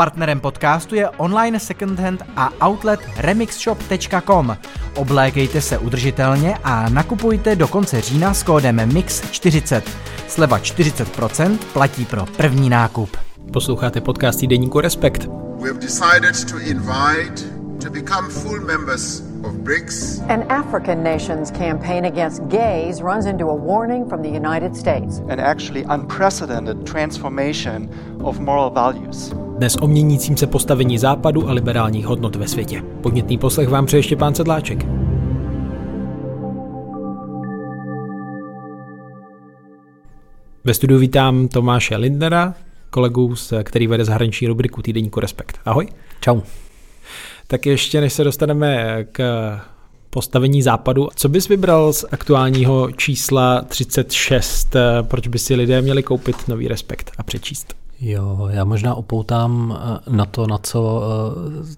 Partnerem podcastu je online secondhand a outlet remixshop.com. Oblékejte se udržitelně a nakupujte do konce října s kódem MIX40. Sleva 40% platí pro první nákup. Posloucháte podcast týdeníku Respekt. We have decided to invite to become full members of BRICS. An African nation's campaign against gays runs into a warning from the United States. An actually unprecedented transformation of moral values. Dnes o měnícím se postavení západu a liberálních hodnot ve světě. Podnětný poslech vám přeje Štěpán Sedláček. Ve studiu vítám Tomáše Lindnera, kolegu, který vede zahraniční rubriku týdeníku Respekt. Ahoj. Čau. Tak ještě než se dostaneme k postavení západu, co bys vybral z aktuálního čísla 36, proč by si lidé měli koupit nový Respekt a přečíst? Jo, já možná upoutám eh, na to, na co eh,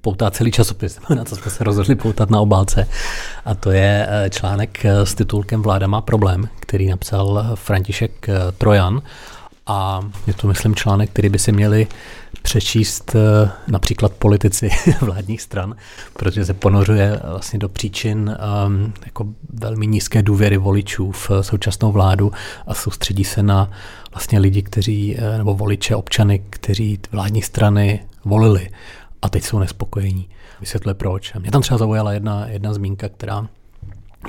poutá celý časopis, na co jsme se rozhodli poutat na obálce. A to je eh, článek s titulkem Vláda má problém, který napsal František Trojan. A je to, myslím, článek, který by si měli přečíst například politici vládních stran, protože se ponořuje vlastně do příčin um, jako velmi nízké důvěry voličů v současnou vládu a soustředí se na vlastně lidi, kteří, eh, nebo voliče, občany, kteří vládní strany volili a teď jsou nespokojení. Vysvětluje proč. Mě tam třeba zaujala jedna, jedna zmínka, která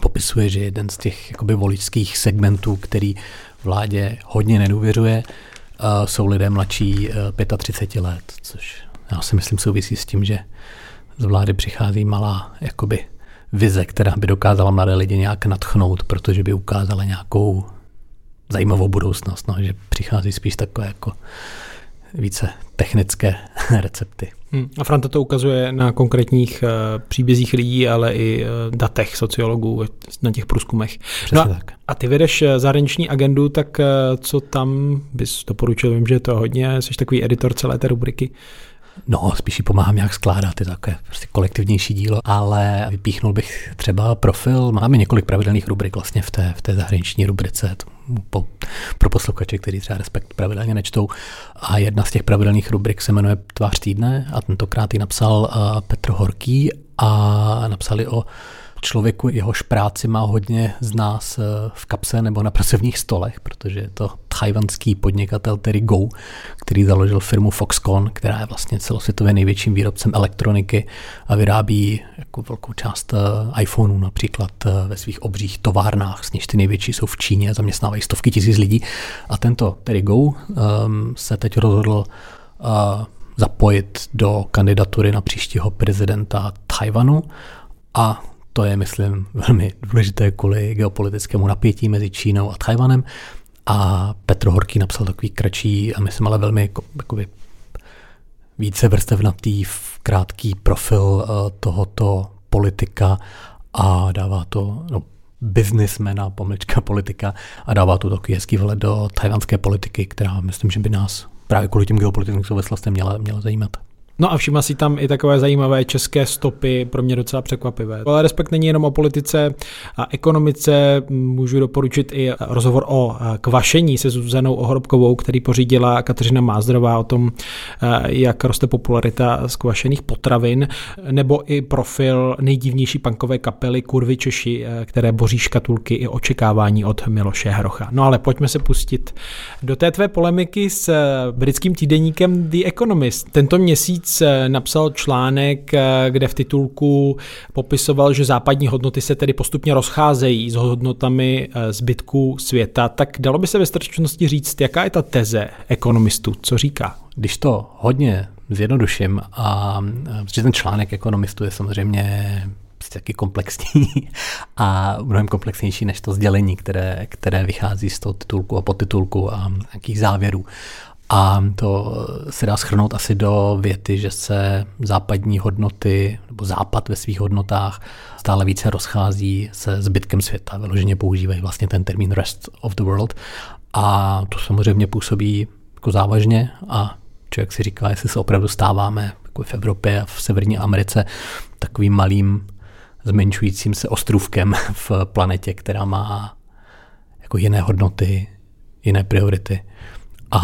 popisuje, že jeden z těch jakoby voličských segmentů, který vládě hodně nedůvěřuje, jsou lidé mladší uh, eh, 35 let, což já si myslím souvisí s tím, že z vlády přichází malá jakoby vize, která by dokázala mladé lidi nějak natchnout, protože by ukázala nějakou zajímavou budoucnost, no, že přichází spíš takové jako více technické recepty. Hmm. A Franta to ukazuje na konkrétních uh, příbězích lidí, ale i uh, datech sociologů na těch průzkumech. Přesně no, tak. A ty vedeš eh, zahraniční agendu, tak uh, co tam bys doporučil? Vím, že je to hodně, jsi takový editor celé té rubriky. No, spíš ji pomáhám nějak skládat, je to takové prostě kolektivnější dílo, ale vypíchnul bych třeba profil, máme několik pravidelných rubrik vlastně v té, v té zahraniční rubrice, po, pro posluchače, kteří třeba Respekt pravidelně nečtou. A jedna z těch pravidelných rubrik se jmenuje Tvář týdne a tentokrát ji napsal uh, Petr Horký a napsali o člověku, jehož práci má hodně z nás eh, v kapse nebo na pracovních stolech, protože je to tajvanský podnikatel Terry Go, který založil firmu Foxconn, která je vlastně celosvětově největším výrobcem elektroniky a vyrábí jako velkou část eh, iPhoneů například eh, ve svých obřích továrnách, nich ty největší jsou v Číně, zaměstnávají stovky tisíc lidí. A tento Terry Go um, se teď rozhodl uh, zapojit do kandidatury na příštího prezidenta Tajvanu a to je, myslím, velmi důležité kvůli geopolitickému napětí mezi Čínou a Tajvanem. A Petr Horký napsal takový kratší a myslím ale velmi jakoby, více vrstevnatý, krátký profil eh, tohoto politika a dává to, no, biznismena, pomlčka politika a dává to takový hezký vhled do tajvanské politiky, která myslím, že by nás právě kvůli těm geopolitickým souvislostem měla, měla zajímat. No a všimla si tam i takové zajímavé české stopy, pro mě docela překvapivé. Ale respekt není jenom o politice a ekonomice, můžu doporučit i rozhovor o kvašení se Zuzanou Ohrobkovou, který pořídila Kateřina Mázdrová o tom, jak roste popularita skvašených potravin, nebo i profil nejdivnější punkové kapely Kurvy Češi, které boří škatulky i očekávání od Miloše Hrocha. No ale pojďme se pustit do té tvé polemiky s britským týdeníkem The Economist. Tento měsíc měsíc eh, napsal článek, eh, kde v titulku popisoval, že západní hodnoty se tedy postupně rozcházejí s hodnotami eh, zbytku světa. Tak dalo by se ve stručnosti říct, jaká je ta teze ekonomistů, co říká? Když to hodně zjednoduším, a že ten článek ekonomistů je samozřejmě prostě taky komplexní a mnohem komplexnější než to sdělení, které, které vychází z toho titulku a podtitulku a nějakých závěrů. A to se dá schrnout asi do věty, že se západní hodnoty nebo západ ve svých hodnotách stále více rozchází se zbytkem světa. Vyloženě používají vlastně ten termín rest of the world. A to samozřejmě působí jako závažně a člověk si říká, jestli se opravdu stáváme jako v Evropě a v Severní Americe takovým malým zmenšujícím se ostrůvkem v planetě, která má jako jiné hodnoty, jiné priority. A,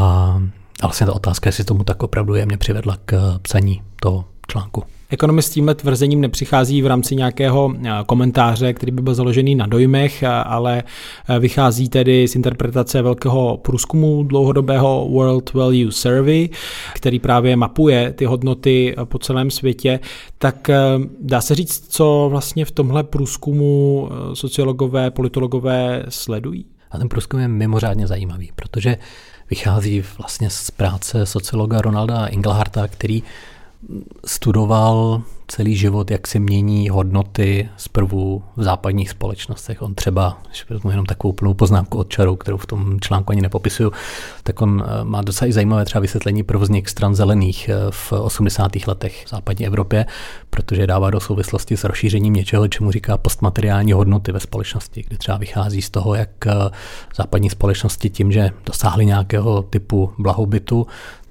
A vlastně ta otázka, jestli tomu tak opravdu je, mě přivedla k psaní toho článku. Ekonomist s tímhle tvrzením nepřichází v rámci nějakého eh, komentáře, který by byl založený na dojmech, eh, ale eh, vychází tedy z interpretace velkého průzkumu dlouhodobého World Value Survey, který právě mapuje ty hodnoty po celém světě. Tak dá se říct, co vlastně v tomhle průzkumu sociologové, politologové sledují? A ten průzkum je mimořádně zajímavý, protože vychází vlastně z práce sociologa Ronalda Engelharta, který studoval celý život, jak se mění hodnoty zprvu v západních společnostech. On třeba, když vezmu jenom takovou plnou poznámku od čaru, kterou v tom článku ani nepopisuju, tak on eh, má docela zajímavé třeba vysvětlení pro vznik stran zelených eh, v 80. letech v západní Evropě, protože dává do souvislosti s rozšířením něčeho, čemu říká postmateriální hodnoty ve společnosti, kdy třeba vychází z toho, jak eh, západní společnosti tím, že dosáhly nějakého typu blahobytu,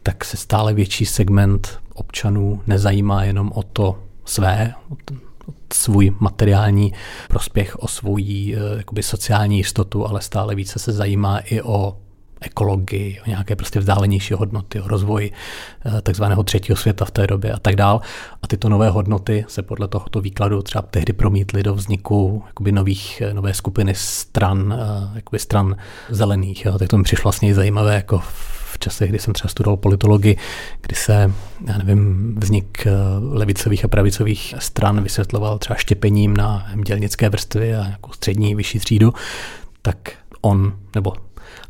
tak se stále větší segment občanů nezajímá jenom o to své, o svůj materiální prospěch, o svůj eh, jakoby sociální jistotu, ale stále více se zajímá i o ekologii, o nějaké prostě vzdálenější hodnoty, o rozvoj eh, takzvaného třetího světa v té době a tak dál. A tyto nové hodnoty se podle tohoto výkladu třeba tehdy promítly do vzniku jakoby nových, eh, nové skupiny stran, jakoby stran zelených. Jo. Tak to mi přišlo vlastně zajímavé jako v časech, kdy jsem třeba studoval politologii, kdy se, já nevím, vznik eh, levicových a pravicových stran vysvětloval třeba štěpením na dělnické vrstvy a nějakou střední, vyšší třídu, tak on, nebo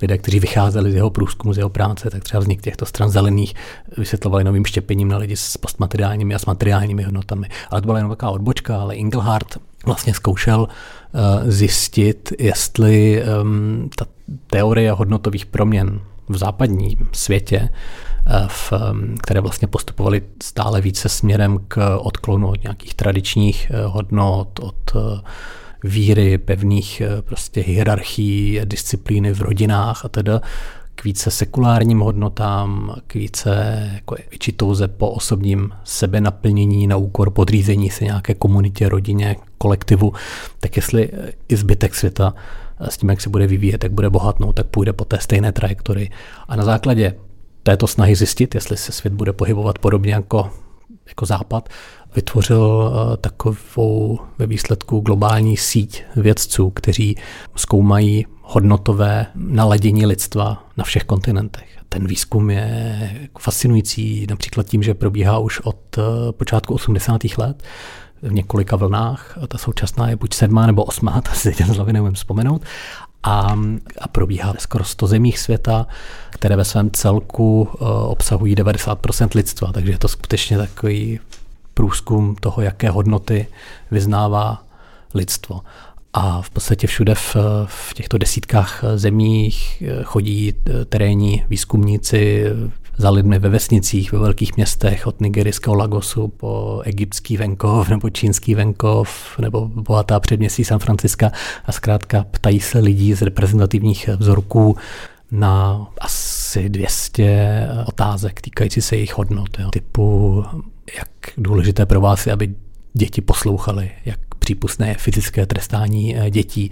lidé, kteří vycházeli z jeho průzkumu, z jeho práce, tak třeba vznik těchto stran zelených vysvětlovali novým štěpením na lidi s postmateriálními a s materiálními hodnotami. Ale to byla jenom taková odbočka, ale Engelhardt vlastně zkoušel uh, zjistit, jestli um, ta teorie hodnotových proměn v západním světě, eh, v, které vlastně postupovaly stále více směrem k odklonu od nějakých tradičních eh, hodnot, od eh, víry, pevných prostě hierarchií, disciplíny v rodinách a teda k více sekulárním hodnotám, k více jako větší touze po osobním sebenaplnění na úkor podřízení se nějaké komunitě, rodině, kolektivu, tak jestli i zbytek světa s tím, jak se bude vyvíjet, jak bude bohatnout, tak půjde po té stejné trajektorii. A na základě této snahy zjistit, jestli se svět bude pohybovat podobně jako, jako Západ, vytvořil eh, takovou ve výsledku globální síť vědců, kteří zkoumají hodnotové naladění lidstva na všech kontinentech. Ten výzkum je fascinující například tím, že probíhá už od eh, počátku 80. let v několika vlnách. Ta současná je buď sedmá nebo osmá, ta si teď z hlavy nevím vzpomenout. A, a probíhá skoro 100 zemích světa, které ve svém celku uh, obsahují 90% lidstva, takže je to skutečně takový průzkum toho, jaké hodnoty vyznává lidstvo. A v podstatě všude v, v těchto desítkách zemích eh, chodí eh, terénní výzkumníci, za lidmi ve vesnicích, ve velkých městech, od nigerijského Lagosu po egyptský venkov nebo čínský venkov nebo bohatá předměstí San Franciska a zkrátka ptají se lidí z reprezentativních vzorků na asi 200 otázek týkající se jejich hodnot. Jo. Typu, jak důležité pro vás je, aby děti poslouchaly, jak přípustné fyzické trestání eh, dětí,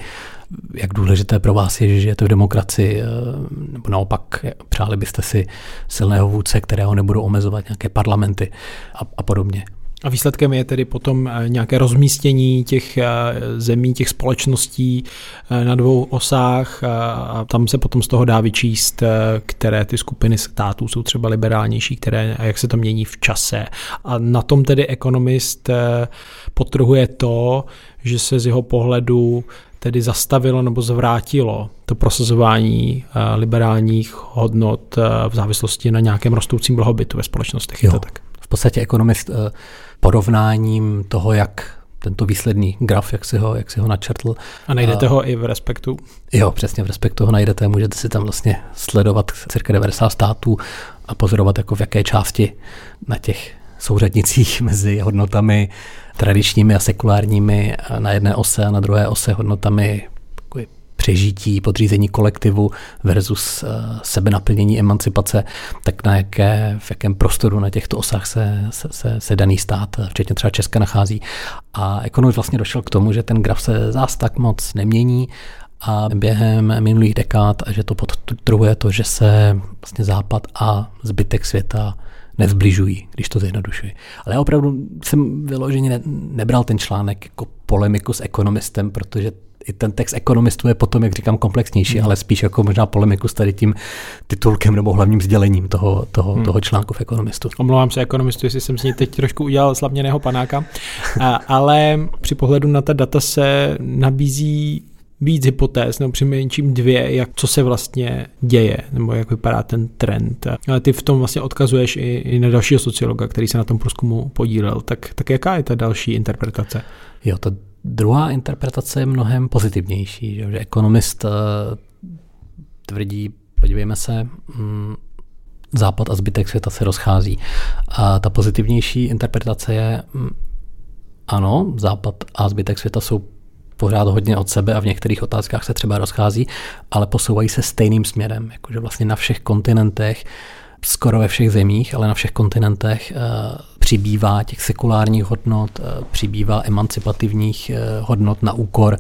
jak důležité pro vás je, že žijete v demokracii, eh, nebo naopak přáli byste si silného vůdce, kterého nebudou omezovat nějaké parlamenty a, a podobně. A výsledkem je tedy potom eh, nějaké rozmístění těch zemí, těch společností na dvou osách a tam se potom z toho dá vyčíst, které ty skupiny států jsou třeba liberálnější, které a jak se to mění v čase. A na tom tedy ekonomist potrhuje to, že se z jeho pohledu tedy zastavilo nebo zvrátilo to prosazování eh, liberálních hodnot eh, v závislosti na nějakém rostoucím blahobytu ve společnostech. Jo. Je to tak? V podstatě ekonomist eh, porovnáním toho, jak tento výsledný graf, jak si ho, jak si ho načrtl. A najdete a, ho i v Respektu? Jo, přesně v Respektu ho najdete. Můžete si tam vlastně sledovat cirka 90 států a pozorovat, jako v jaké části na těch souřadnicích mezi hodnotami tradičními a sekulárními na jedné ose a na druhé ose hodnotami přežití, podřízení kolektivu versus uh, sebenaplnění emancipace, tak na jaké, v jakém prostoru na těchto osách se, se, se, se daný stát, včetně třeba Česka, nachází. A ekonomist vlastně došel k tomu, že ten graf se zás tak moc nemění a během minulých dekád a že to podtrhuje to, že se vlastně Západ a zbytek světa nezbližují, když to zjednodušuji. Ale já opravdu jsem vyloženě ne, nebral ten článek jako polemiku s ekonomistem, protože i ten text ekonomistů je potom, jak říkám, komplexnější, hmm. ale spíš jako možná polemiku s tady tím titulkem nebo hlavním sdělením toho, toho, hmm. toho článku v ekonomistu. Omlouvám se ekonomistu, jestli jsem s ní teď trošku udělal slavněného panáka, a, ale při pohledu na ta data se nabízí víc hypotéz, nebo přinejmenším dvě, jak, co se vlastně děje, nebo jak vypadá ten trend. Ale ty v tom vlastně odkazuješ i, i na dalšího sociologa, který se na tom průzkumu podílel. Tak, tak jaká je ta další interpretace? Jo, ta druhá interpretace je mnohem pozitivnější, že, ekonomist uh, tvrdí, podívejme se, um, západ a zbytek světa se rozchází. A ta pozitivnější interpretace je, um, ano, západ a zbytek světa jsou pořád hodně od sebe a v některých otázkách se třeba rozchází, ale posouvají se stejným směrem, jakože vlastně na všech kontinentech, skoro ve všech zemích, ale na všech kontinentech uh, přibývá těch sekulárních hodnot, uh, přibývá emancipativních uh, hodnot na úkor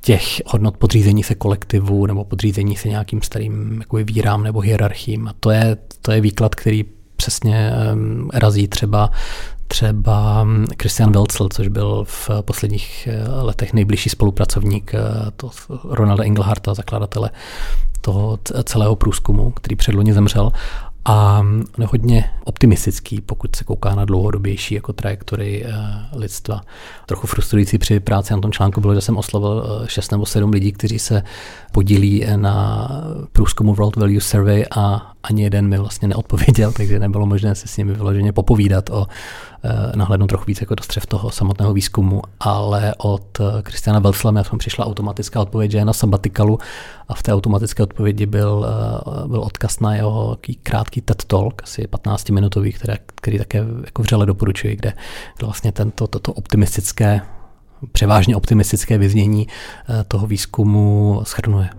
těch hodnot podřízení se kolektivu nebo podřízení se nějakým starým jakoby, vírám nebo hierarchím. A to je, to je výklad, který přesně um, razí třeba třeba hm, Christian Welzel, což byl v posledních eh, letech nejbližší spolupracovník eh, to Ronalda Engelharta, zakladatele toho celého průzkumu, který předloni zemřel a je hodně optimistický, pokud se kouká na dlouhodobější jako trajektory uh, lidstva. Trochu frustrující při práci na tom článku bylo, že jsem oslovil uh, šest nebo sedm lidí, kteří se podílí na průzkumu World Value Survey a ani jeden mi vlastně neodpověděl, takže nebylo možné se s nimi vyloženě popovídat o Eh, nahlédnout trochu víc jako do střev toho samotného výzkumu, ale od Kristiana eh, Velslema jsem přišla automatická odpověď, že je na sabatikalu a v té automatické odpovědi byl, eh, byl odkaz na jeho krátký TED Talk, asi 15-minutový, který, který také jako vřele doporučuji, kde, kde vlastně tento, toto optimistické, převážně optimistické vyznění toho výzkumu schrnuje.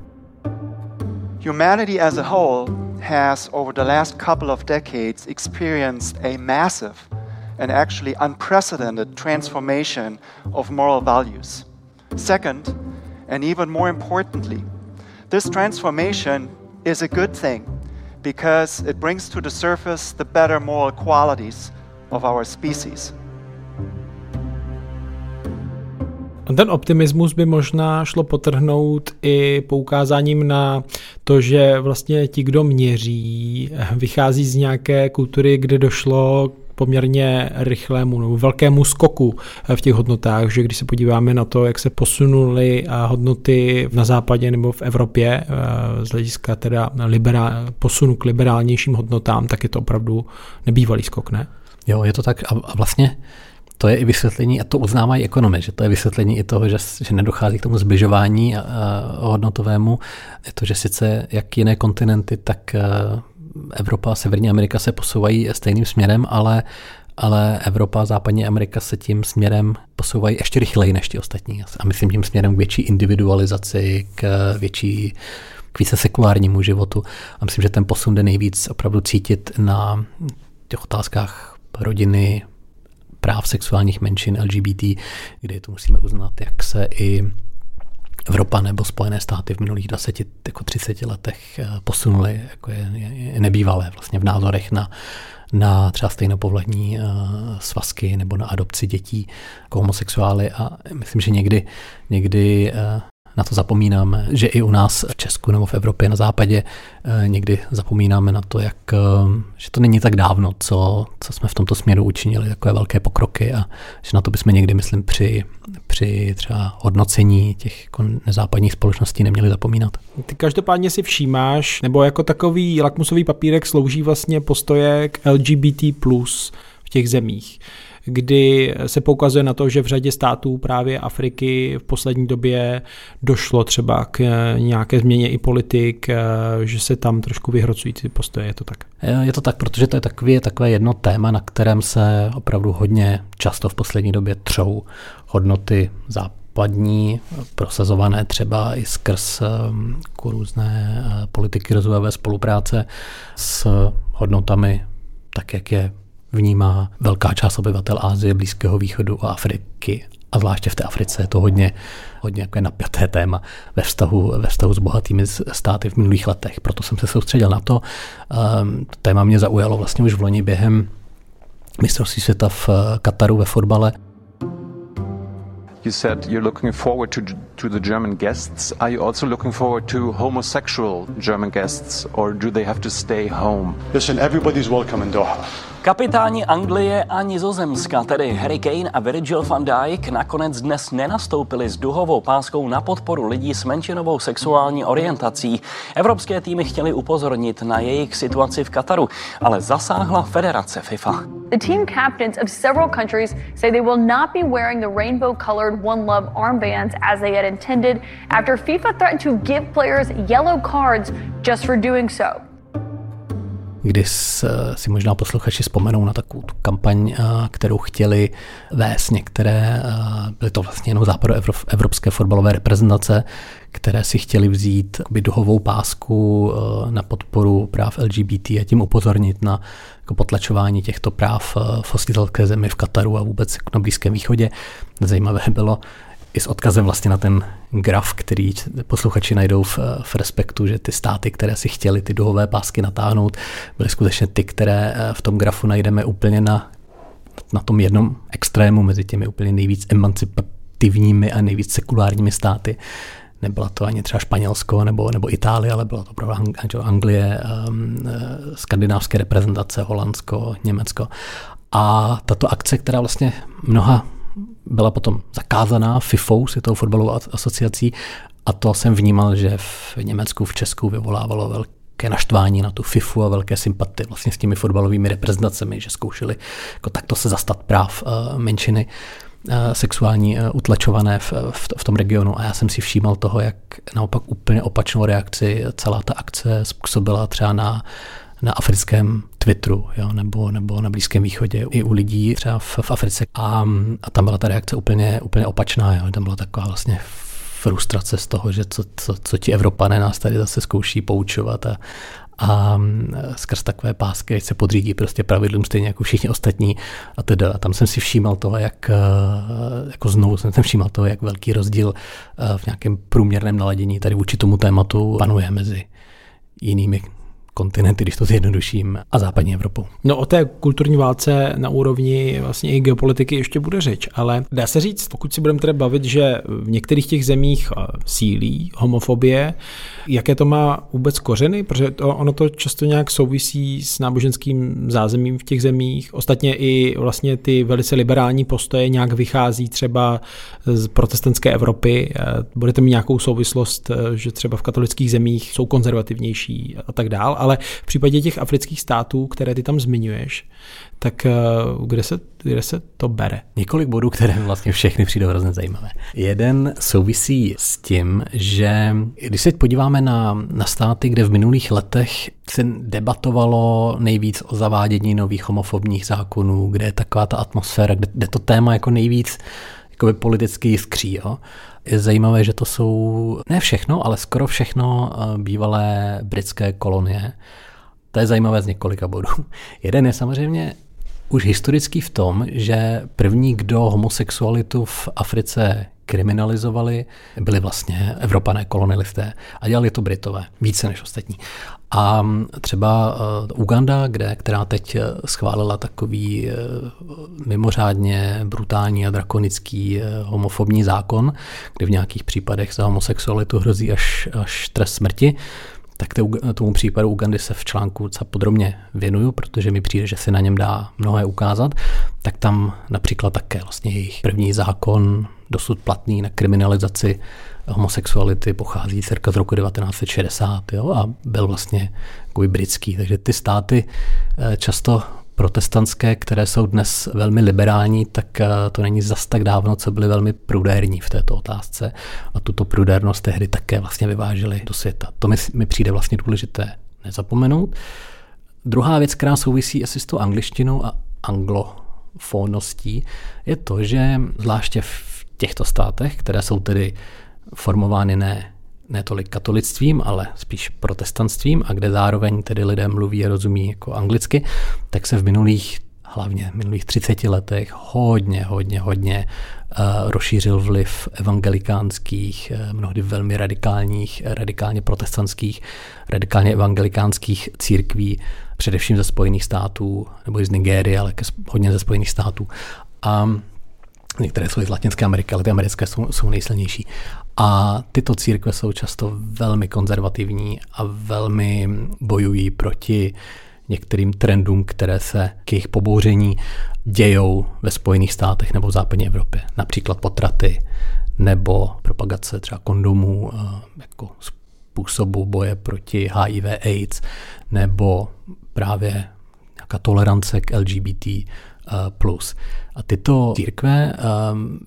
Humanity as a whole has over the last couple of decades experienced a massive and actually unprecedented transformation of moral values. Second, and even more importantly, this transformation is a good thing because it brings to the surface the better moral qualities of our species. Ten optimismus by možná šlo potrhnout i poukázáním na to, že vlastně ti, kdo měří, vychází z nějaké kultury, kde došlo poměrně rychlému nebo velkému skoku v těch hodnotách, že když se podíváme na to, jak se posunuly hodnoty na západě nebo v Evropě z hlediska teda liberál, posunu k liberálnějším hodnotám, tak je to opravdu nebývalý skok, ne? Jo, je to tak a vlastně to je i vysvětlení, a to uznávají ekonomy, že to je vysvětlení i toho, že, že nedochází k tomu zbližování a, a hodnotovému. Je to, že sice jak jiné kontinenty, tak Evropa a Severní Amerika se posouvají stejným směrem, ale ale Evropa a Západní Amerika se tím směrem posouvají ještě rychleji než ti ostatní. A myslím tím směrem k větší individualizaci, k větší k více sekulárnímu životu. A myslím, že ten posun jde nejvíc opravdu cítit na těch otázkách rodiny, práv sexuálních menšin, LGBT, kdy to musíme uznat, jak se i Evropa nebo Spojené státy v minulých 20, jako 30 letech eh, posunuly, jako je, je, nebývalé vlastně v názorech na, na třeba stejnopohlední uh, svazky nebo na adopci dětí jako homosexuály. A myslím, že někdy, někdy uh, na to zapomínáme, že i u nás v Česku nebo v Evropě na západě eh, někdy zapomínáme na to, jak, eh, že to není tak dávno, co, co jsme v tomto směru učinili, takové velké pokroky a že na to bychom někdy, myslím, při, při třeba hodnocení těch jako nezápadních společností neměli zapomínat. Ty každopádně si všímáš, nebo jako takový lakmusový papírek slouží vlastně postoje k LGBT+, v těch zemích kdy se poukazuje na to, že v řadě států právě Afriky v poslední době došlo třeba k nějaké změně i politik, že se tam trošku vyhrocují ty postoje, je to tak? Je to tak, protože to je takové, takové jedno téma, na kterém se opravdu hodně často v poslední době třou hodnoty západní, prosazované třeba i skrz um, různé politiky rozvojové spolupráce s hodnotami, tak jak je vnímá velká část obyvatel Ázie, Blízkého východu a Afriky a zvláště v té Africe je to hodně, hodně jako napjaté téma ve vztahu, ve vztahu s bohatými státy v minulých letech. Proto jsem se soustředil na to. Um, to téma mě zaujalo vlastně už v loni během mistrovství světa v Kataru ve fotbale. You said you're looking forward to, to the German guests. Are you also looking forward to homosexual German guests, or do they have to stay home? Listen, everybody's welcome in Doha. Kapitáni Anglie a Nizozemska, tedy Harry Kane a Virgil van Dijk, nakonec dnes nenastoupili s duhovou páskou na podporu lidí s menšinovou sexuální orientací. Evropské týmy chtěli upozornit na jejich situaci v Kataru, ale zasáhla federace FIFA. The team captains of several countries say they will not be wearing the rainbow-colored One Love armbands as they had intended after FIFA threatened to give players yellow cards just for doing so kdy si možná posluchači vzpomenou na takovou tu kampaň, eh, kterou chtěli vést některé, eh, byly to vlastně jenom západo evropské fotbalové reprezentace, které si chtěli vzít duhovou pásku eh, na podporu práv LGBT a tím upozornit na jako potlačování těchto práv v hostitelské zemi v Kataru a vůbec na Blízkém východě. Zajímavé bylo, i s odkazem vlastně na ten graf, který posluchači najdou v, v Respektu, že ty státy, které si chtěli ty duhové pásky natáhnout, byly skutečně ty, které eh, v tom grafu najdeme úplně na, na tom jednom extrému mezi těmi úplně nejvíc emancipativními a nejvíc sekulárními státy. Nebyla to ani třeba Španělsko nebo, nebo Itálie, ale byla to opravdu Anglie, um, skandinávské reprezentace, Holandsko, Německo. A tato akce, která vlastně mnoha byla potom zakázaná FIFou, Světovou fotbalovou asociací, a to jsem vnímal, že v Německu, v Česku vyvolávalo velké naštvání na tu FIFU a velké sympatie vlastně s těmi fotbalovými reprezentacemi, že zkoušeli jako takto se zastat práv uh, menšiny uh, sexuální uh, utlačované v, v, v tom regionu. A já jsem si všímal toho, jak naopak úplně opačnou reakci celá ta akce způsobila třeba na na africkém Twitteru jo, nebo, nebo na Blízkém východě i u lidí třeba v, v Africe. A, a tam byla ta reakce úplně, úplně opačná. Jo. Tam byla taková vlastně frustrace z toho, že co, co, co ti Evropané nás tady zase zkouší poučovat a, a skrz takové pásky se podřídí prostě pravidlům stejně jako všichni ostatní a teda. A tam jsem si všímal toho, jak jako znovu jsem si všímal toho, jak velký rozdíl v nějakém průměrném naladění tady vůči tomu tématu panuje mezi jinými kontinenty, když to zjednoduším, a západní Evropou. No o té kulturní válce na úrovni vlastně i geopolitiky ještě bude řeč, ale dá se říct, pokud si budeme tedy bavit, že v některých těch zemích sílí homofobie, jaké to má vůbec kořeny, protože to, ono to často nějak souvisí s náboženským zázemím v těch zemích. Ostatně i vlastně ty velice liberální postoje nějak vychází třeba z protestantské Evropy. Budete mít nějakou souvislost, že třeba v katolických zemích jsou konzervativnější a tak dále ale v případě těch afrických států, které ty tam zmiňuješ, tak eh, kde se, kde se to bere? Několik bodů, které vlastně všechny přijdou hrozně zajímavé. Jeden souvisí s tím, že když se podíváme na, na státy, kde v minulých letech se debatovalo nejvíc o zavádění nových homofobních zákonů, kde je taková ta atmosféra, kde, kde to téma jako nejvíc jakoby politicky jiskří. Jo? Je zajímavé, že to jsou ne všechno, ale skoro všechno eh, bývalé britské kolonie. To je zajímavé z několika bodů. Jeden je samozřejmě už historický v tom, že první, kdo homosexualitu v Africe kriminalizovali, byli vlastně Evropané kolonialisté a dělali to Britové, více než ostatní. A třeba uh, Uganda, kde, která teď eh, schválila takový uh, mimořádně brutální a drakonický homofobní zákon, kde v nějakých případech za homosexualitu hrozí až, až trest smrti, tak tomu případu Ugandy se v článku docela podrobně věnuju, protože mi přijde, že se na něm dá mnohé ukázat, tak tam například také vlastně jejich první zákon dosud platný na kriminalizaci homosexuality pochází cirka z roku 1960 jo, a byl vlastně jako britský. Takže ty státy eh, často protestantské, které jsou dnes velmi liberální, tak eh, to není zas tak dávno, co byly velmi prudérní v této otázce a tuto prudérnost tehdy také vlastně vyvážili do světa. To mi, mi přijde vlastně důležité nezapomenout. Druhá věc, která souvisí asi s tou angličtinou a anglofóností, je to, že zvláště v těchto státech, které jsou tedy formovány ne, ne tolik katolictvím, ale spíš protestantstvím a kde zároveň tedy lidé mluví a rozumí jako anglicky, tak se v minulých hlavně v minulých 30 letech hodně, hodně, hodně uh, rozšířil vliv evangelikánských, uh, mnohdy velmi radikálních, radikálně protestantských, radikálně evangelikánských církví, především ze Spojených států, nebo i z Nigérie, ale hodně ze Spojených států. A některé jsou i z Latinské Ameriky, ale ty americké jsou, jsou nejsilnější. A tyto církve jsou často velmi konzervativní a velmi bojují proti některým trendům, které se k jejich pobouření dějou ve Spojených státech nebo v západní Evropě. Například potraty nebo propagace třeba kondomů eh, jako způsobu boje proti HIV AIDS nebo právě nějaká tolerance k LGBT+. Eh, plus. A tyto církve um,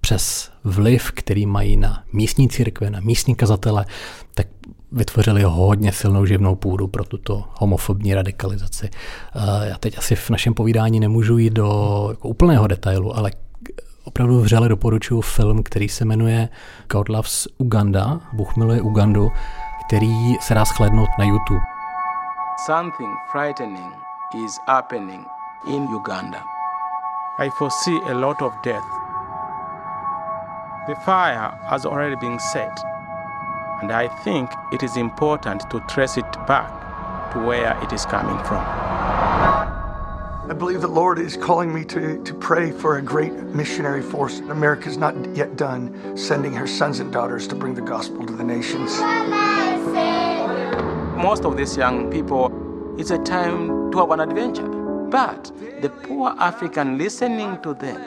přes vliv, který mají na místní církve, na místní kazatele, tak vytvořili hodně silnou živnou půdu pro tuto homofobní radikalizaci. Eh, já teď asi v našem povídání nemůžu jít do jako úplného detailu, ale opravdu vřele doporučuji film, který se jmenuje God Loves Uganda, Bůh miluje Ugandu, který se dá shlednout na YouTube. Something frightening is happening in Uganda. I foresee a lot of death The fire has already been set, and I think it is important to trace it back to where it is coming from. I believe the Lord is calling me to, to pray for a great missionary force. America is not yet done sending her sons and daughters to bring the gospel to the nations. Most of these young people, it's a time to have an adventure. But the poor African listening to them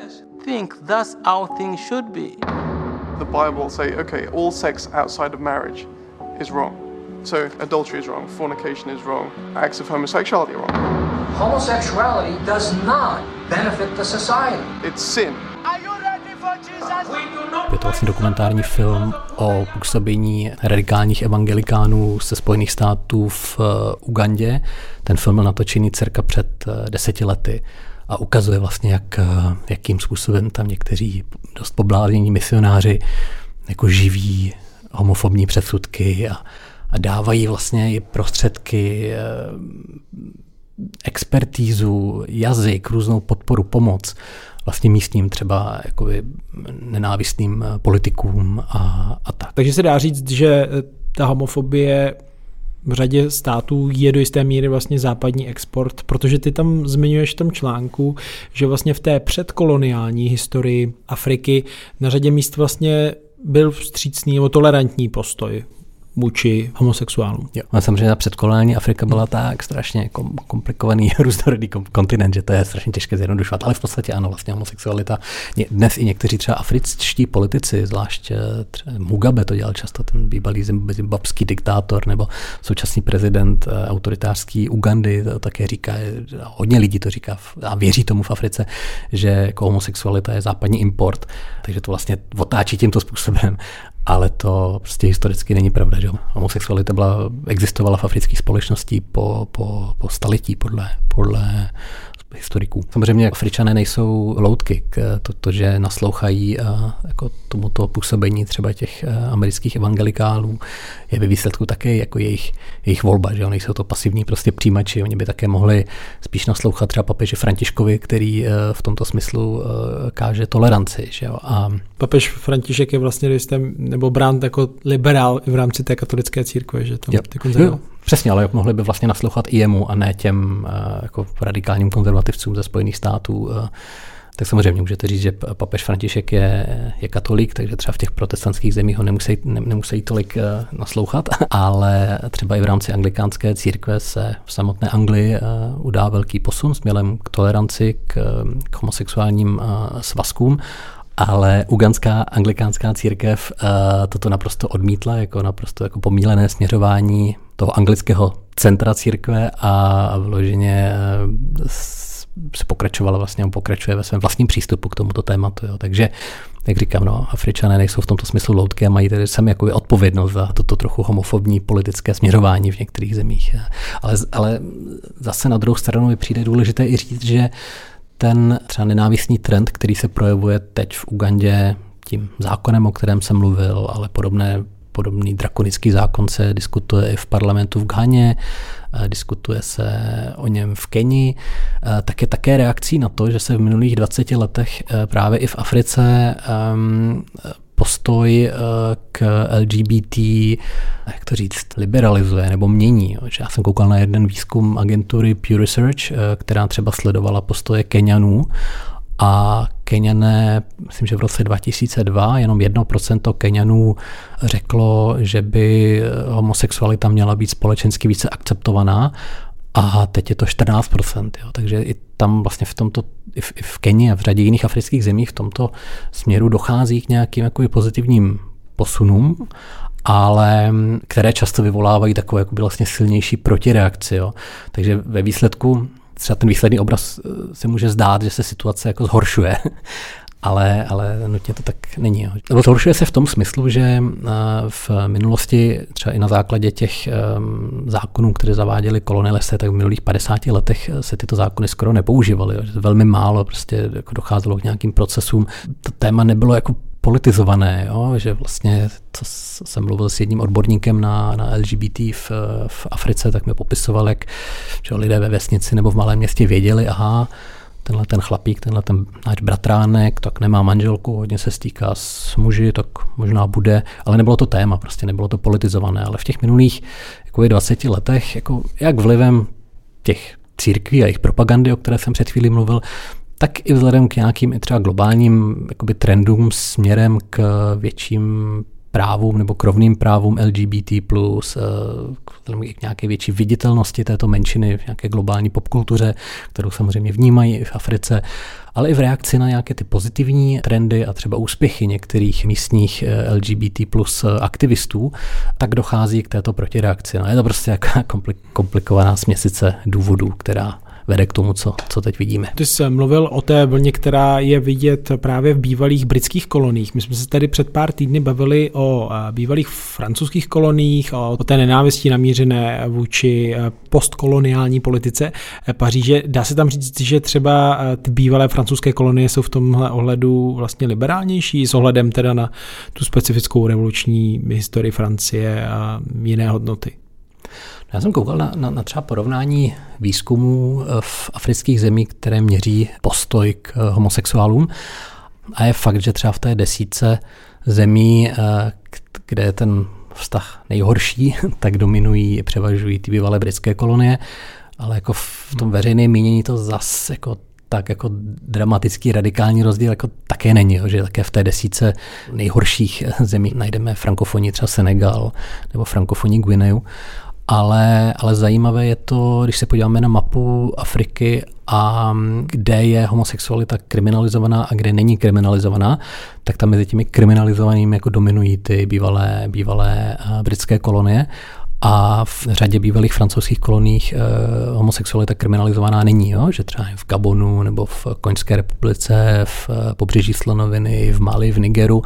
think that's how things should be the Bible say, okay, all sex outside of marriage is wrong. So adultery is wrong, fornication is wrong, acts of homosexuality are wrong. Homosexuality does not benefit the society. It's sin. Je to vlastně dokumentární film o působení radikálních evangelikánů ze Spojených států v eh, Ugandě. Ten film byl natočený cirka před eh, deseti lety a ukazuje vlastně, jak, eh, jakým způsobem tam někteří dost pobláznění misionáři jako živí homofobní předsudky a, a dávají vlastně i prostředky, expertízu, jazyk, různou podporu, pomoc vlastně místním třeba jakoby nenávistným eh, politikům a, a tak. Takže se dá říct, že ta homofobie v řadě států je do jisté míry vlastně západní export, protože ty tam zmiňuješ v tom článku, že vlastně v té předkoloniální historii Afriky na řadě míst vlastně byl vstřícný nebo tolerantní postoj vůči homosexuálům. Jo. A samozřejmě ta předkoloniální Afrika byla tak strašně komplikovaný různorodý kontinent, že to je strašně těžké zjednodušovat, ale v podstatě ano, vlastně homosexualita. Dnes i někteří třeba afričtí politici, zvlášť eh, Mugabe to dělal často, ten bývalý zimbabský diktátor nebo současný prezident eh, autoritářský Ugandy, to také říká, hodně lidí to říká a věří tomu v Africe, že jako homosexualita je západní import, takže to vlastně otáčí tímto způsobem ale to prostě historicky není pravda. Že? Homosexualita byla, existovala v afrických společnosti po, po, po staletí podle, podle historiků. Samozřejmě Afričané nejsou loutky, k to, to že naslouchají a jako tomuto působení třeba těch amerických evangelikálů je ve výsledku také jako jejich, jejich volba, že oni jsou to pasivní prostě přijímači, oni by také mohli spíš naslouchat třeba papeži Františkovi, který v tomto smyslu káže toleranci. Že jo? A Papež František je vlastně jistém, nebo brán jako liberál v rámci té katolické církve, že to jo, Přesně, ale mohli by vlastně naslouchat i jemu a ne těm uh, jako radikálním konzervativcům ze Spojených států. Uh, tak samozřejmě můžete říct, že papež František je, je katolík, takže třeba v těch protestantských zemích ho nemusí, ne, nemusí tolik uh, naslouchat, ale třeba i v rámci anglikánské církve se v samotné Anglii udá velký posun směrem k toleranci, k, k homosexuálním svazkům ale uganská anglikánská církev uh, toto naprosto odmítla jako naprosto jako pomílené směřování toho anglického centra církve a vloženě uh, se pokračovala vlastně, pokračuje ve svém vlastním přístupu k tomuto tématu. Jo. Takže, jak říkám, no, Afričané nejsou v tomto smyslu loutky a mají tedy sami jako odpovědnost za toto trochu homofobní politické směřování v některých zemích. Ale, ale zase na druhou stranu mi přijde důležité i říct, že ten třeba nenávistný trend, který se projevuje teď v Ugandě tím zákonem, o kterém jsem mluvil, ale podobné podobný drakonický zákon se diskutuje i v parlamentu v Ghaně, diskutuje se o něm v Keni, tak je také reakcí na to, že se v minulých 20 letech právě i v Africe ehm, postoj k LGBT, jak to říct, liberalizuje nebo mění. Já jsem koukal na jeden výzkum agentury Pew Research, která třeba sledovala postoje Kenianů a Keniané, myslím, že v roce 2002 jenom 1% Kenianů řeklo, že by homosexualita měla být společensky více akceptovaná a teď je to 14%. Jo. Takže i tam vlastně v tomto, i v, i v Keni a v řadě jiných afrických zemí v tomto směru dochází k nějakým jakoby pozitivním posunům, ale které často vyvolávají takové jakoby vlastně silnější protireakci. Jo. Takže ve výsledku třeba ten výsledný obraz eh, se může zdát, že se situace jako zhoršuje, ale, ale nutně to tak není. Nebo zhoršuje se v tom smyslu, že eh, v minulosti, třeba i na základě těch um, zákonů, které zaváděly kolonialisté, tak v minulých 50 letech se tyto zákony skoro nepoužívaly. Velmi málo prostě jako docházelo k nějakým procesům. To téma nebylo jako politizované, jo? že vlastně, co jsem mluvil s jedním odborníkem na, na LGBT v, v Africe, tak mi popisoval, jak že lidé ve vesnici nebo v malém městě věděli, aha, tenhle ten chlapík, tenhle ten náš bratránek, tak nemá manželku, hodně se stýká s muži, tak možná bude, ale nebylo to téma, prostě nebylo to politizované, ale v těch minulých jako 20 letech, jako jak vlivem těch církví a jejich propagandy, o které jsem před chvílí mluvil, tak i vzhledem k nějakým i třeba globálním jakoby, trendům směrem k větším právům nebo krovným právům LGBT+, eh, k nějaké větší viditelnosti této menšiny v nějaké globální popkultuře, kterou samozřejmě vnímají i v Africe, ale i v reakci na nějaké ty pozitivní trendy a třeba úspěchy některých místních eh, LGBT plus eh, aktivistů, tak dochází k této protireakci. No, je to prostě jaká komplikovaná směsice důvodů, která vede k tomu, co, co teď vidíme. Ty jsi mluvil o té vlně, která je vidět právě v bývalých britských koloních. My jsme se tady před pár týdny bavili o bývalých francouzských koloních, o té nenávisti namířené vůči postkoloniální politice Paříže. Dá se tam říct, že třeba ty bývalé francouzské kolonie jsou v tomhle ohledu vlastně liberálnější s ohledem teda na tu specifickou revoluční historii Francie a jiné hodnoty? Já jsem koukal na, na, na třeba porovnání výzkumů eh, v afrických zemích, které měří postoj k eh, homosexuálům. A je fakt, že třeba v té desíce zemí, eh, kde je ten vztah nejhorší, tak dominují, převažují ty bývalé britské kolonie, ale jako v tom veřejném mínění to zas jako tak jako dramatický radikální rozdíl jako také není, že také v té desíce nejhorších zemí najdeme frankofonii třeba Senegal nebo frankofonii Guineu ale, ale zajímavé je to, když se podíváme na mapu Afriky a kde je homosexualita kriminalizovaná a kde není kriminalizovaná, tak tam mezi těmi kriminalizovanými jako dominují ty bývalé, bývalé eh, britské kolonie a v řadě bývalých francouzských koloních eh, homosexualita kriminalizovaná není, jo? že třeba v Gabonu nebo v Koňské republice, v eh, pobřeží Slonoviny, v Mali, v Nigeru,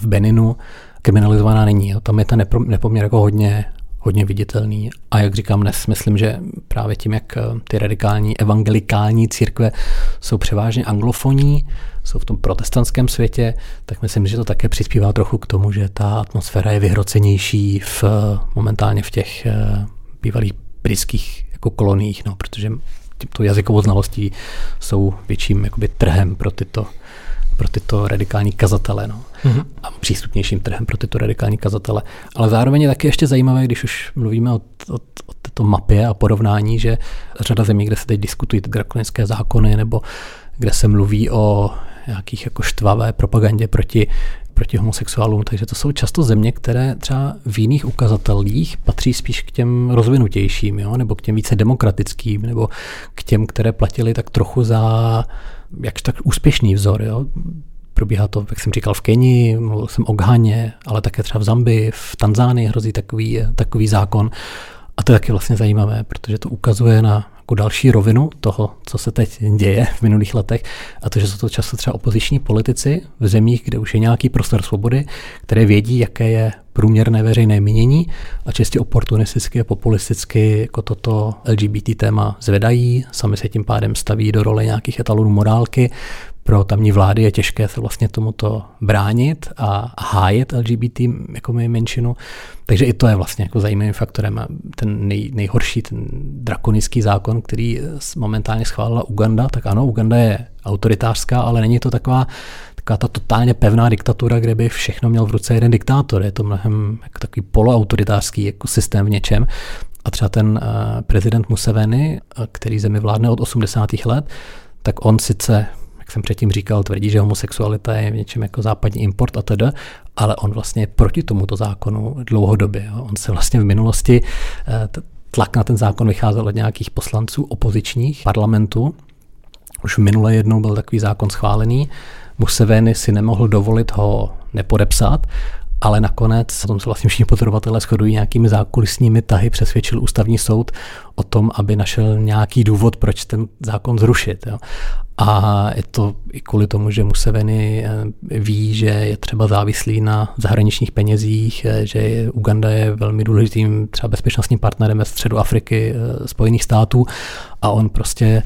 v Beninu kriminalizovaná není. Jo? Tam je ten nepoměr jako hodně, hodně viditelný. A jak říkám dnes, myslím, že právě tím, jak eh, ty radikální evangelikální církve jsou převážně anglofoní, jsou v tom protestantském světě, tak myslím, že to také přispívá trochu k tomu, že ta atmosféra je vyhrocenější v, eh, momentálně v těch eh, bývalých britských jako koloních, no, protože tímto jazykovou znalostí jsou větším jakoby, trhem pro tyto pro tyto radikální kazatele no. mm-hmm. a přístupnějším trhem pro tyto radikální kazatele. Ale zároveň je taky ještě zajímavé, když už mluvíme o, o, o této mapě a porovnání, že řada zemí, kde se teď diskutují drakonické zákony nebo kde se mluví o nějakých jako štvavé propagandě proti, proti homosexuálům, takže to jsou často země, které třeba v jiných ukazatelích patří spíš k těm rozvinutějším, jo? nebo k těm více demokratickým, nebo k těm, které platili tak trochu za jakž tak úspěšný vzor. Jo? Probíhá to, jak jsem říkal, v Keni, mluvil jsem o Ghaně, ale také třeba v Zambii, v Tanzánii hrozí takový, takový zákon. A to je taky vlastně zajímavé, protože to ukazuje na jako další rovinu toho, co se teď děje v minulých letech, a to, že jsou to často třeba opoziční politici v zemích, kde už je nějaký prostor svobody, které vědí, jaké je průměrné veřejné mínění a čistě oportunisticky a populisticky jako toto LGBT téma zvedají, sami se tím pádem staví do role nějakých etalonů morálky, pro tamní vlády je těžké se vlastně tomuto bránit a hájet LGBT jako menšinu. Takže i to je vlastně jako zajímavým faktorem. Ten nej, nejhorší, ten drakonický zákon, který momentálně schválila Uganda, tak ano, Uganda je autoritářská, ale není to taková taková ta totálně pevná diktatura, kde by všechno měl v ruce jeden diktátor. Je to mnohem jako takový poloautoritářský jako systém v něčem. A třeba ten uh, prezident Museveni, uh, který zemi vládne od 80. let, tak on sice jak jsem předtím říkal, tvrdí, že homosexualita je v něčem jako západní import a tedy, ale on vlastně je proti tomuto zákonu dlouhodobě. Jo. On se vlastně v minulosti, eh, tlak na ten zákon vycházel od nějakých poslanců opozičních parlamentů. Už minule jednou byl takový zákon schválený. Museveni si nemohl dovolit ho nepodepsat ale nakonec, o tom se vlastně všichni pozorovatelé shodují nějakými zákulisními tahy, přesvědčil ústavní soud o tom, aby našel nějaký důvod, proč ten zákon zrušit. Jo. A je to i kvůli tomu, že Museveni eh, ví, že je třeba závislý na zahraničních penězích, eh, že Uganda je velmi důležitým třeba bezpečnostním partnerem ve středu Afriky, eh, Spojených států a on prostě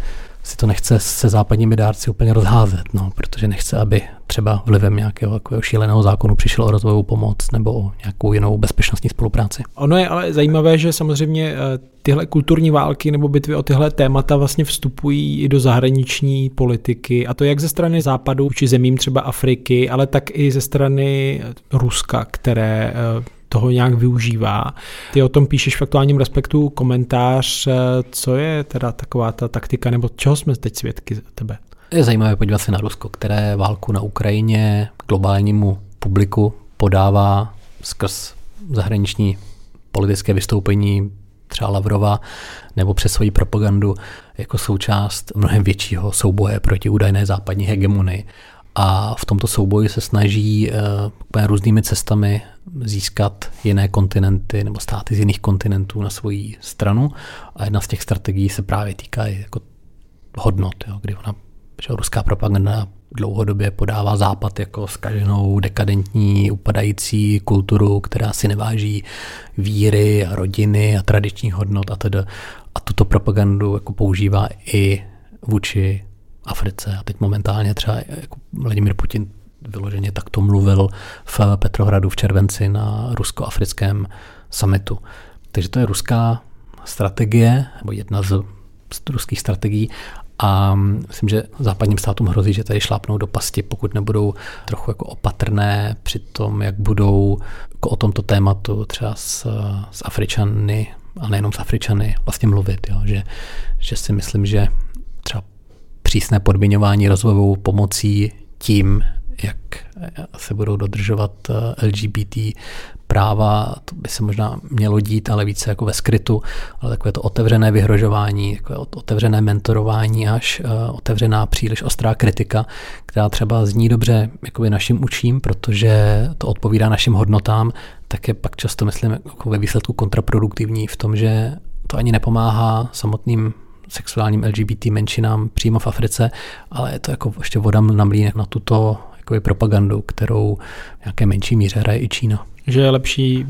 si to nechce se západními dárci úplně rozházet, no, protože nechce, aby třeba vlivem nějakého takového šíleného zákonu přišel o rozvojovou pomoc nebo o nějakou jinou bezpečnostní spolupráci. Ono je ale zajímavé, že samozřejmě eh, tyhle kulturní války nebo bitvy o tyhle témata vlastně vstupují i do zahraniční politiky a to jak ze strany západu či zemím třeba Afriky, ale tak i ze strany Ruska, které eh, toho nějak využívá. Ty o tom píšeš v aktuálním respektu komentář, eh, co je teda taková ta taktika, nebo čeho jsme teď svědky za tebe? Je zajímavé podívat se na Rusko, které válku na Ukrajině globálnímu publiku podává skrz zahraniční politické vystoupení třeba Lavrova nebo přes svoji propagandu jako součást mnohem většího souboje proti údajné západní hegemonii a v tomto souboji se snaží uh, různými cestami získat jiné kontinenty nebo státy z jiných kontinentů na svoji stranu a jedna z těch strategií se právě týká jako hodnot, jo, kdy ona, že ruská propaganda dlouhodobě podává západ jako skaženou, dekadentní, upadající kulturu, která si neváží víry a rodiny a tradičních hodnot a tedy. A tuto propagandu jako používá i vůči Africe. A teď momentálně třeba jako Vladimír Putin vyloženě takto mluvil v Petrohradu v červenci na rusko-africkém summitu. Takže to je ruská strategie, nebo jedna z, ruských strategií a myslím, že západním státům hrozí, že tady šlápnou do pasti, pokud nebudou trochu jako opatrné při tom, jak budou jako o tomto tématu třeba s, s Afričany, a nejenom s Afričany, vlastně mluvit. Jo? Že, že si myslím, že třeba přísné podmiňování rozvojovou pomocí tím, jak se budou dodržovat eh, LGBT práva, to by se možná mělo dít, ale více jako ve skrytu, ale takové to otevřené vyhrožování, takové otevřené mentorování až uh, otevřená příliš ostrá kritika, která třeba zní dobře jakoby našim učím, protože to odpovídá našim hodnotám, tak je pak často, myslím, jako ve výsledku kontraproduktivní v tom, že to ani nepomáhá samotným sexuálním LGBT menšinám přímo v Africe, ale je to jako ještě voda na mlínek na tuto jakoby propagandu, kterou v nějaké menší míře hraje i Čína. Že je lepší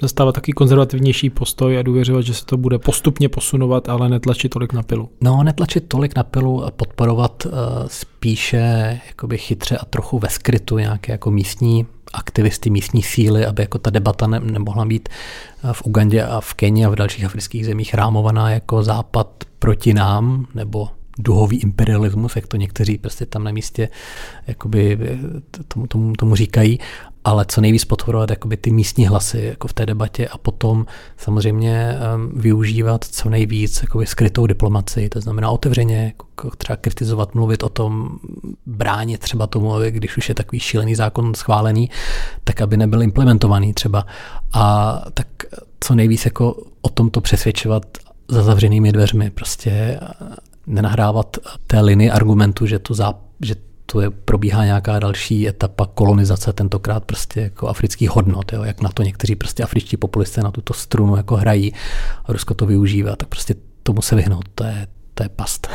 zastávat taky konzervativnější postoj a důvěřovat, že se to bude postupně posunovat, ale netlačit tolik na pilu. No, netlačit tolik na pilu a podporovat uh, spíše jakoby chytře a trochu ve skrytu nějaké jako místní aktivisty, místní síly, aby jako ta debata ne, nemohla být eh, v Ugandě a v Keni a v dalších afrických zemích rámovaná jako západ proti nám, nebo duhový imperialismus, jak to někteří prostě tam na místě jakoby tomu, tomu, tomu říkají, ale co nejvíc podporovat jakoby ty místní hlasy jako v té debatě a potom samozřejmě um, využívat co nejvíc jakoby skrytou diplomaci, to znamená otevřeně jako třeba kritizovat, mluvit o tom, bránit třeba tomu, když už je takový šílený zákon schválený, tak aby nebyl implementovaný třeba. A tak co nejvíc jako o tomto přesvědčovat za zavřenými dveřmi, prostě nenahrávat té linii argumentu, že to, zá, že to je, probíhá nějaká další etapa kolonizace, tentokrát prostě jako afrických hodnot, jo, jak na to někteří prostě afričtí populisté na tuto strunu jako hrají a Rusko to využívá, tak prostě tomu se vyhnout, to je, to je past.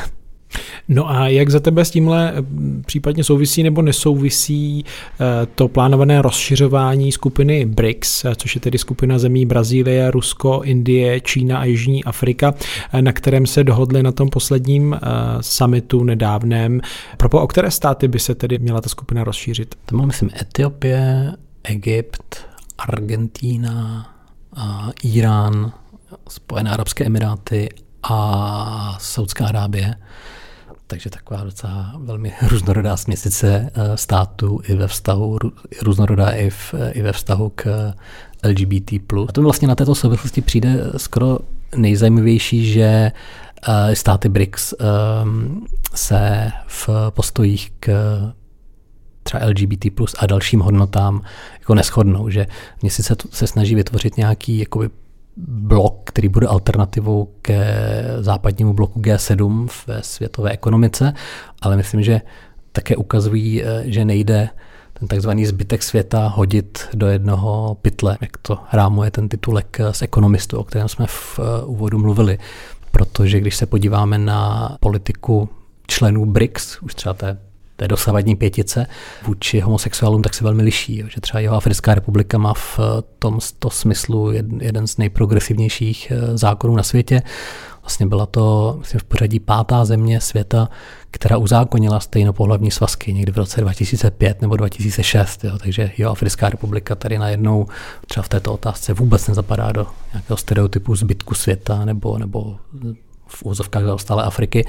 No a jak za tebe s tímhle eh, případně souvisí nebo nesouvisí eh, to plánované rozšiřování skupiny BRICS, eh, což je tedy skupina zemí Brazílie, Rusko, Indie, Čína a Jižní Afrika, na kterém se dohodli na tom posledním summitu nedávném. Propo, o které státy by se tedy měla ta skupina rozšířit? To má, myslím, Etiopie, Egypt, Argentína, Irán, Spojené arabské emiráty a Saudská Arábie. Takže taková docela velmi různorodá směsice eh, států i ve vztahu, různorodá i, v, i ve vztahu k LGBT+. A to vlastně na této souvislosti přijde skoro nejzajímavější, že eh, státy BRICS ehm, se v postojích k třeba LGBT plus a dalším hodnotám jako neschodnou, že mě sice se snaží vytvořit nějaký jakoby blok, který bude alternativou ke západnímu bloku G7 ve světové ekonomice, ale myslím, že také ukazují, eh, že nejde ten takzvaný zbytek světa hodit do jednoho pytle, jak to rámuje ten titulek z ekonomistu, o kterém jsme v eh, úvodu mluvili. Protože když se podíváme na politiku členů BRICS, už třeba té té dosavadní pětice vůči homosexuálům, tak se velmi liší. Že třeba jeho Africká republika má v tom to smyslu jeden z nejprogresivnějších eh, zákonů na světě. Vlastně byla to myslím, v pořadí pátá země světa, která uzákonila stejnopohlavní svazky někdy v roce 2005 nebo 2006. Jo. Takže jeho Africká republika tady najednou třeba v této otázce vůbec nezapadá do nějakého stereotypu zbytku světa nebo, nebo v úzovkách zaostalé Afriky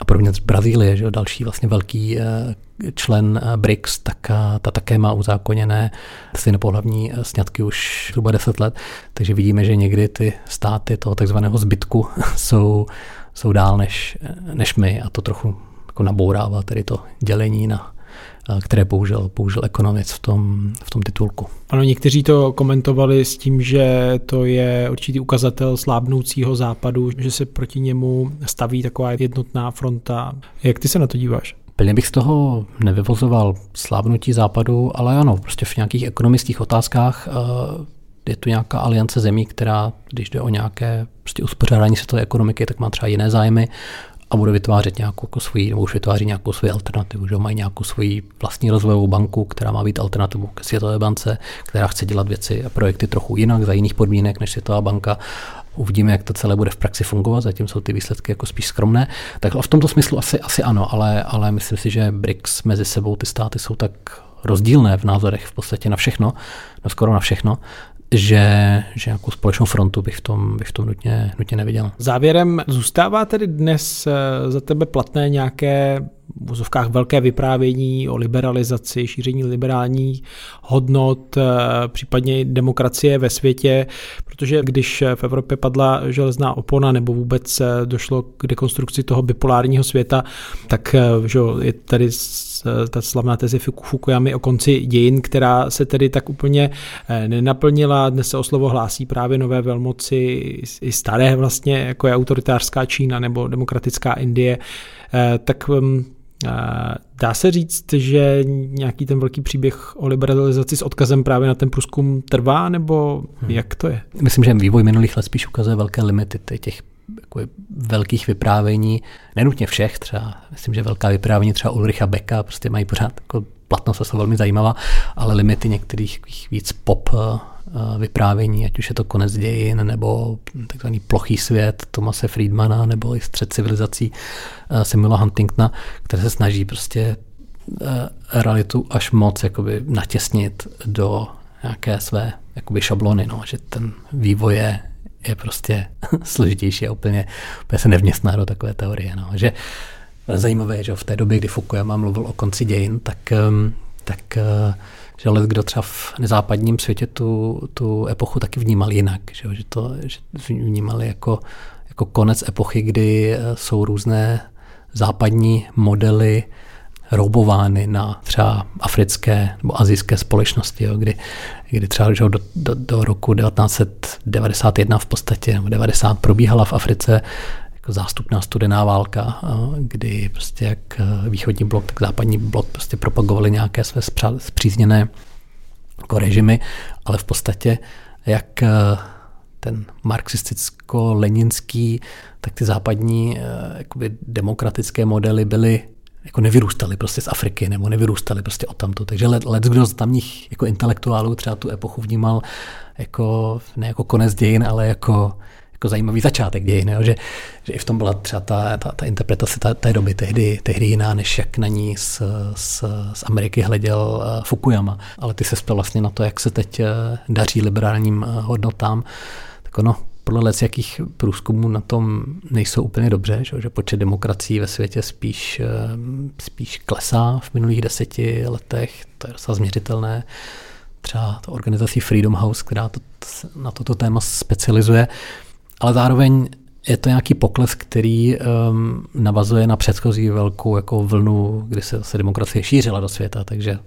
a podobně Brazílie, že další vlastně velký eh, člen eh, BRICS, tak eh, ta také má uzákoněné stejnopohlavní sňatky už zhruba 10 let, takže vidíme, že někdy ty státy toho takzvaného zbytku jsou, jsou dál než, než my a to trochu jako nabourává tedy to dělení na které použil, použil ekonomic v tom, v tom titulku. Ano, někteří to komentovali s tím, že to je určitý ukazatel slábnoucího západu, že se proti němu staví taková jednotná fronta. Jak ty se na to díváš? Plně bych z toho nevyvozoval slábnutí západu, ale ano, prostě v nějakých ekonomických otázkách je tu nějaká aliance zemí, která, když jde o nějaké prostě uspořádání světové ekonomiky, tak má třeba jiné zájmy a bude vytvářet nějakou jako svoji, nebo už vytváří nějakou svoji alternativu, že mají nějakou svoji vlastní rozvojovou banku, která má být alternativou ke Světové bance, která chce dělat věci a projekty trochu jinak, za jiných podmínek než Světová banka. Uvidíme, jak to celé bude v praxi fungovat, zatím jsou ty výsledky jako spíš skromné. Tak v tomto smyslu asi, asi ano, ale, ale myslím si, že BRICS mezi sebou ty státy jsou tak rozdílné v názorech v podstatě na všechno, no skoro na všechno, že, že nějakou společnou frontu bych v tom, bych v tom nutně, nutně neviděl. Závěrem zůstává tedy dnes eh, za tebe platné nějaké v vozovkách velké vyprávění o liberalizaci, šíření liberálních hodnot, eh, případně demokracie ve světě, protože když v Evropě padla železná opona nebo vůbec eh, došlo k dekonstrukci toho bipolárního světa, tak že je tady ta slavná teze Fukuyamy o konci dějin, která se tedy tak úplně nenaplnila. Dnes se o slovo hlásí právě nové velmoci, i staré vlastně, jako je autoritářská Čína nebo demokratická Indie. Tak mm, Dá se říct, že nějaký ten velký příběh o liberalizaci s odkazem právě na ten průzkum trvá, nebo hmm. jak to je? Myslím, že vývoj minulých let spíš ukazuje velké limity těch jako velkých vyprávění, nenutně všech třeba, myslím, že velká vyprávění třeba Ulricha Becka prostě mají pořád jako platnost a jsou velmi zajímavá, ale limity některých víc pop eh, vyprávění, ať už je to konec dějin, nebo takzvaný plochý svět Tomase Friedmana, nebo i střed civilizací Samuela Huntingtona, které se snaží prostě realitu až moc jakoby natěsnit do nějaké své jakoby šablony, no, že ten vývoj je, je prostě složitější a úplně, úplně se nevměstná do takové teorie. No. Že zajímavé, že v té době, kdy Fukuyama mluvil o konci dějin, tak, ehm, tak eh, že ale kdo třeba v nezápadním světě tu, tu epochu taky vnímal jinak, že, že to že vnímali jako, jako konec epochy, kdy eh, jsou různé západní modely roubovány na třeba africké nebo azijské společnosti, jo, kdy, kdy třeba že do, do, do roku 1991 v podstatě, nebo 90 probíhala v Africe jako zástupná studená válka, kdy prostě jak východní blok, tak západní blok prostě propagovali nějaké své zpřízněné jako režimy, ale v podstatě jak ten marxisticko-leninský, tak ty západní jakoby demokratické modely byly jako nevyrůstali prostě z Afriky nebo nevyrůstali prostě od tamto. Takže let, let kdo z tamních jako intelektuálů třeba tu epochu vnímal jako, ne jako konec dějin, ale jako, jako zajímavý začátek dějin, jo? Že, že i v tom byla třeba ta, ta, ta interpretace ta, té doby tehdy, tehdy jiná, než jak na ní z, z, z Ameriky hleděl uh, Fukuyama. Ale ty se spěl vlastně na to, jak se teď uh, daří liberálním uh, hodnotám. Tak ono, podle jakých průzkumů na tom nejsou úplně dobře, že, že počet demokracií ve světě spíš, spíš klesá v minulých deseti letech, to je docela změřitelné. Třeba to organizací Freedom House, která to, na toto téma specializuje, ale zároveň je to nějaký pokles, který um, navazuje na předchozí velkou jako vlnu, kdy se zase demokracie šířila do světa, takže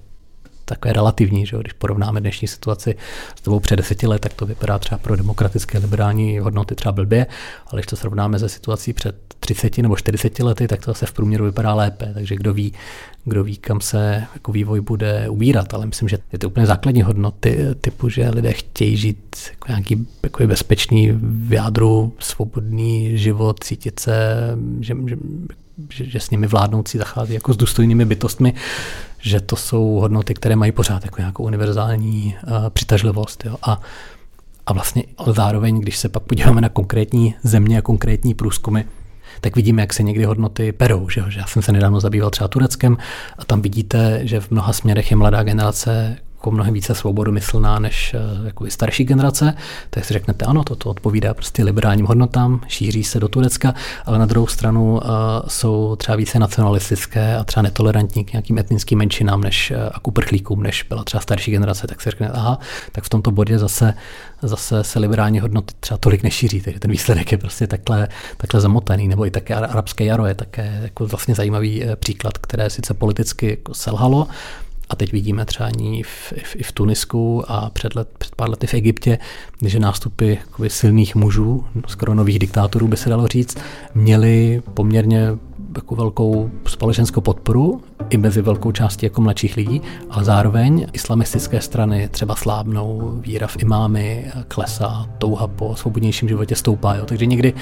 takové relativní, že když porovnáme dnešní situaci s dobou před deseti let, tak to vypadá třeba pro demokratické liberální hodnoty třeba blbě, ale když to srovnáme se situací před 30 nebo 40 lety, tak to zase v průměru vypadá lépe, takže kdo ví, kdo ví, kam se jako vývoj bude ubírat, ale myslím, že je to úplně základní hodnoty typu, že lidé chtějí žít jako nějaký jako bezpečný v jádru, svobodný život, cítit se, že, že, že, že s nimi vládnoucí zachází jako s důstojnými bytostmi, že to jsou hodnoty, které mají pořád jako nějakou univerzální uh, přitažlivost. Jo. A, a vlastně ale zároveň, když se pak podíváme na konkrétní země a konkrétní průzkumy, tak vidíme, jak se někdy hodnoty perou. Že? Já jsem se nedávno zabýval třeba Tureckem a tam vidíte, že v mnoha směrech je mladá generace jako mnohem více svobodomyslná než eh, jako starší generace, tak si řeknete, ano, toto odpovídá prostě liberálním hodnotám, šíří se do Turecka, ale na druhou stranu uh, jsou třeba více nacionalistické a třeba netolerantní k nějakým etnickým menšinám než uh, a k uprchlíkům, než byla třeba starší generace, tak si řekne, aha, tak v tomto bodě zase, zase se liberální hodnoty třeba tolik nešíří, takže ten výsledek je prostě takhle, takhle zamotaný, nebo i také arabské jaro je také jako vlastně zajímavý příklad, které sice politicky jako selhalo, a teď vidíme třeba i v, v, v Tunisku a před, let, před pár lety v Egyptě, že nástupy silných mužů, skoro nových diktátorů by se dalo říct, měli poměrně jako velkou společenskou podporu i mezi velkou částí jako mladších lidí, ale zároveň islamistické strany třeba slábnou, víra v imámy klesá, touha po svobodnějším životě stoupá. Jo. Takže někdy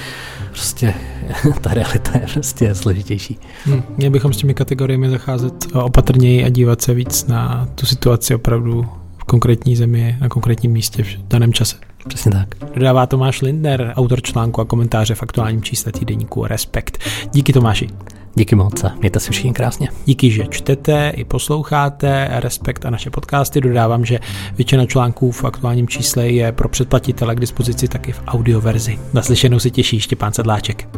prostě ta realita je prostě složitější. Hmm, měli bychom s těmi kategoriemi zacházet opatrněji a dívat se víc na tu situaci opravdu v konkrétní zemi, na konkrétním místě v daném čase. Přesně tak. Dodává Tomáš Lindner, autor článku a komentáře v aktuálním čísle týdeníku Respekt. Díky Tomáši. Díky moc a mějte se všichni krásně. Díky, že čtete i posloucháte Respekt a naše podcasty. Dodávám, že většina článků v aktuálním čísle je pro předplatitele k dispozici taky v audioverzi. Naslyšenou se těší Štěpán Sedláček.